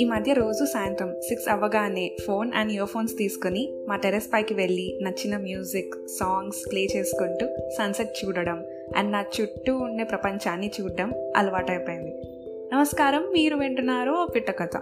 ఈ మధ్య రోజు సాయంత్రం సిక్స్ అవ్వగానే ఫోన్ అండ్ ఇయర్ ఫోన్స్ తీసుకుని మా టెరెస్ పైకి వెళ్ళి నచ్చిన మ్యూజిక్ సాంగ్స్ ప్లే చేసుకుంటూ సన్సెట్ చూడడం అండ్ నా చుట్టూ ఉండే ప్రపంచాన్ని చూడడం అలవాటైపోయింది. నమస్కారం మీరు వింటున్నారు ఓ పిట్ట కథ.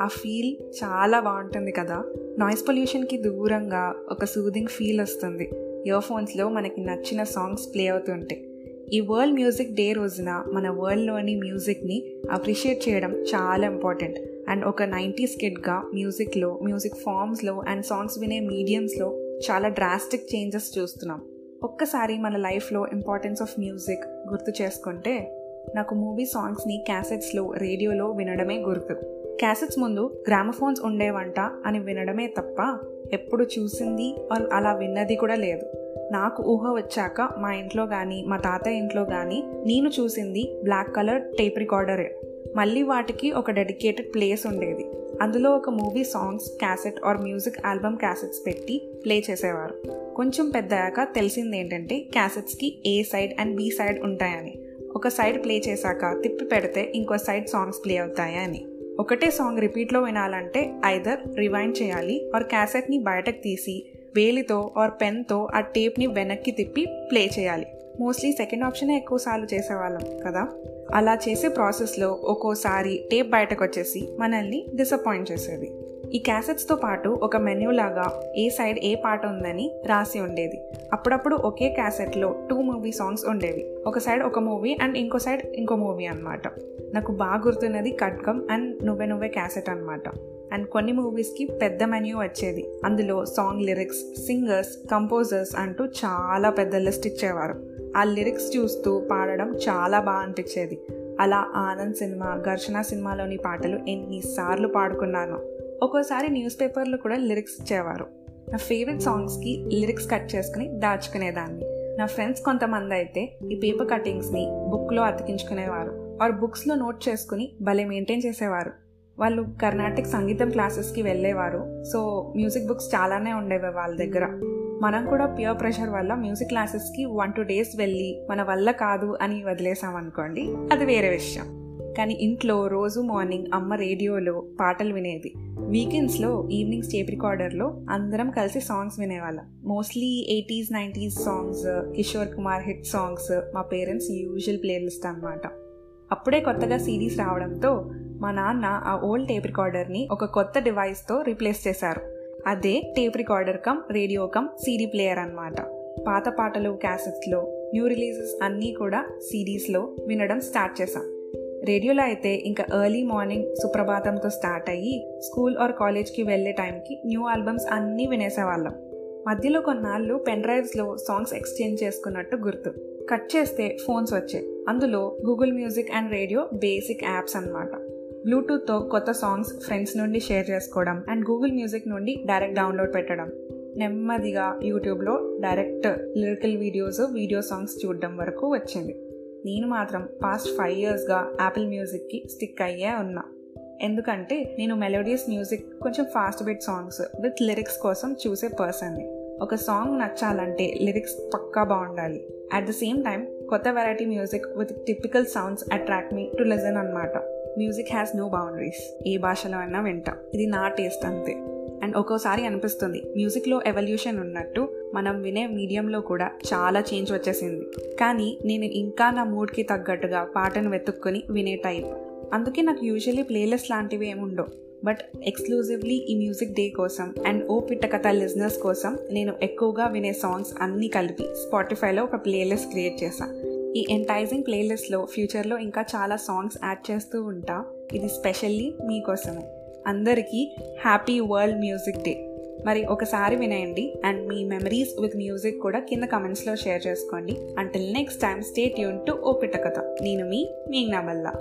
ఆ ఫీల్ చాలా బాగుంటుంది కదా. నాయిస్ పొల్యూషన్కి దూరంగా ఒక సూదింగ్ ఫీల్ వస్తుంది. ఇయర్ ఫోన్స్లో మనకి నచ్చిన సాంగ్స్ ప్లే అవుతుంటాయి. ఈ వరల్డ్ మ్యూజిక్ డే రోజున మన వరల్డ్లోని మ్యూజిక్ని అప్రిషియేట్ చేయడం చాలా ఇంపార్టెంట్. అండ్ ఒక నైంటీస్ కిడ్గా మ్యూజిక్లో మ్యూజిక్ ఫామ్స్లో అండ్ సాంగ్స్ వినే మీడియంస్లో చాలా డ్రాస్టిక్ చేంజెస్ చూస్తున్నాం. ఒక్కసారి మన లైఫ్లో ఇంపార్టెన్స్ ఆఫ్ మ్యూజిక్ గుర్తు చేసుకుంటే నాకు మూవీ సాంగ్స్ని క్యాసెట్స్లో రేడియోలో వినడమే గుర్తు. క్యాసెట్స్ ముందు గ్రామఫోన్స్ ఉండేవంట అని వినడమే తప్ప ఎప్పుడు చూసింది అలా విన్నది కూడా లేదు. నాకు ఊహ వచ్చాక మా ఇంట్లో కానీ మా తాతయ్య ఇంట్లో కానీ నేను చూసింది బ్లాక్ కలర్ టేప్ రికార్డరే. మళ్ళీ వాటికి ఒక డెడికేటెడ్ ప్లేస్ ఉండేది. అందులో ఒక movie songs cassette or music album cassettes పెట్టి ప్లే చేసేవారు. కొంచెం పెద్దయాక తెలిసింది ఏంటంటే క్యాసెట్స్కి A side and B side ఉంటాయని. ఒక సైడ్ ప్లే చేశాక తిప్పి పెడితే ఇంకో సైడ్ సాంగ్స్ ప్లే అవుతాయని. ఒకటే సాంగ్ రిపీట్లో వినాలంటే ఐదర్ రివైండ్ చేయాలి ఆర్ క్యాసెట్ని బయటకు తీసి వేలితో ఆర్ పెన్తో ఆ టేప్ని వెనక్కి తిప్పి ప్లే చేయాలి. మోస్ట్లీ సెకండ్ ఆప్షనే ఎక్కువసార్లు చేసేవాళ్ళం కదా? అలా చేసే ప్రాసెస్లో ఒక్కోసారి టేప్ బయటకు వచ్చేసి మనల్ని డిసప్పాయింట్ చేసేది. ఈ క్యాసెట్స్తో పాటు ఒక మెన్యూ లాగా ఏ సైడ్ ఏ పాట ఉందని రాసి ఉండేది. అప్పుడప్పుడు ఒకే క్యాసెట్లో టూ మూవీ సాంగ్స్ ఉండేవి. ఒక సైడ్ ఒక మూవీ అండ్ ఇంకో సైడ్ ఇంకో మూవీ అనమాట నాకు బాగా గుర్తున్నది కట్కం అండ్ నువ్వే నువ్వే క్యాసెట్ అనమాట అండ్ కొన్ని మూవీస్కి పెద్ద మెన్యూ వచ్చేది. అందులో సాంగ్ లిరిక్స్ సింగర్స్ కంపోజర్స్ అంటూ చాలా పెద్ద లిస్ట్ ఇచ్చేవారు. ఆ లిరిక్స్ చూస్తూ పాడడం చాలా బాగా అనిపించేది. అలా ఆనంద్ సినిమా ఘర్షణ సినిమాలోని పాటలు ఎన్నిసార్లు పాడుకున్నాను. ఒక్కోసారి న్యూస్ పేపర్లో కూడా లిరిక్స్ ఇచ్చేవారు. నా ఫేవరెట్ సాంగ్స్కి లిరిక్స్ కట్ చేసుకుని దాచుకునేదాన్ని. నా ఫ్రెండ్స్ కొంతమంది అయితే ఈ పేపర్ కటింగ్స్ని బుక్లో అతికించుకునేవారు. ఆర్ బుక్స్లో నోట్ చేసుకుని భలే మెయింటైన్ చేసేవారు. వాళ్ళు కర్ణాటిక్ సంగీతం క్లాసెస్కి వెళ్ళేవారు. సో మ్యూజిక్ బుక్స్ చాలానే ఉండేవి వాళ్ళ దగ్గర. మనం కూడా ప్యూర్ ప్రెషర్ వల్ల మ్యూజిక్ క్లాసెస్కి వన్ టూ డేస్ వెళ్ళి మన వల్ల కాదు అని వదిలేసాం అనుకోండి అది వేరే విషయం. కానీ ఇంట్లో రోజు మార్నింగ్ అమ్మ రేడియోలో పాటలు వినేది. వీకెండ్స్లో ఈవినింగ్స్ టేప్ రికార్డర్లో అందరం కలిసి songs వినేవాళ్ళం. Mostly eighties nineties songs Kishore Kumar hit songs మా పేరెంట్స్ యూజువల్ ప్లేలిస్ట్ అనమాట అప్పుడే కొత్తగా సిరీస్ రావడంతో మా నాన్న ఆ ఓల్డ్ టేప్ రికార్డర్ని ఒక కొత్త డివైస్తో రీప్లేస్ చేశారు. అదే tape recorder come radio come CD player అనమాట పాత పాటలు క్యాసెట్స్లో న్యూ రిలీజెస్ అన్నీ కూడా సిరీస్లో వినడం స్టార్ట్ చేశాం. రేడియోలో అయితే ఇంకా ఎర్లీ మార్నింగ్ సుప్రభాతంతో స్టార్ట్ అయ్యి స్కూల్ ఆర్ కాలేజ్కి వెళ్ళే టైంకి న్యూ ఆల్బమ్స్ అన్నీ వినేసేవాళ్ళం. మధ్యలో కొన్నాళ్ళు పెన్ డ్రైవ్స్లో సాంగ్స్ ఎక్స్చేంజ్ చేసుకున్నట్టు గుర్తు. కట్ చేస్తే ఫోన్స్ వచ్చాయి. అందులో Google music and radio basic apps అనమాట బ్లూటూత్తో కొత్త సాంగ్స్ ఫ్రెండ్స్ నుండి షేర్ చేసుకోవడం అండ్ గూగుల్ మ్యూజిక్ నుండి డైరెక్ట్ డౌన్లోడ్ పెట్టడం. నెమ్మదిగా యూట్యూబ్లో direct lyrical videos video songs చూడడం వరకు వచ్చింది. నేను మాత్రం పాస్ట్ ఫైవ్ ఇయర్స్గా యాపిల్ మ్యూజిక్కి స్టిక్ అయ్యే ఉన్నా. ఎందుకంటే నేను మెలోడియస్ మ్యూజిక్ కొంచెం fast beat songs with lyrics కోసం చూసే పర్సన్ని ఒక సాంగ్ నచ్చాలంటే లిరిక్స్ పక్కా బాగుండాలి. అట్ ద సేమ్ టైం కొత్త variety music with typical sounds attract me to listen అనమాట మ్యూజిక్ హ్యాస్ నో బౌండరీస్ ఏ భాషలో అయినా వింటాం. ఇది నా టేస్ట్ అంతే. అండ్ ఒక్కోసారి అనిపిస్తుంది మ్యూజిక్లో ఎవల్యూషన్ ఉన్నట్టు మనం వినే మీడియంలో కూడా చాలా చేంజ్ వచ్చేసింది. కానీ నేను ఇంకా నా మూడ్కి తగ్గట్టుగా పాటను వెతుక్కొని వినే టైప్ అందుకే నాకు యూజువలీ ప్లేలిస్ట్ లాంటివి ఏముండవు బట్ ఎక్స్క్లూజివ్లీ ఈ మ్యూజిక్ డే కోసం అండ్ ఓ పిట్టకథ లిజనర్స్ కోసం నేను ఎక్కువగా వినే సాంగ్స్ అన్నీ కలిపి స్పాటిఫైలో ఒక ప్లేలిస్ట్ క్రియేట్ చేశాను ఈ ఎంటైజింగ్ ప్లేలిస్ట్లో ఫ్యూచర్లో ఇంకా చాలా సాంగ్స్ యాడ్ చేస్తూ ఉంటా. ఇది స్పెషల్లీ మీకోసమే అందరికీ హ్యాపీ వరల్డ్ మ్యూజిక్ డే మరి ఒకసారి వినేయండి. అండ్ మీ మెమరీస్ విత్ మ్యూజిక్ కూడా కింద కమెంట్స్లో షేర్ చేసుకోండి. Until next time stay tune to O Pittakatha నేను మీ మీ మల్లా.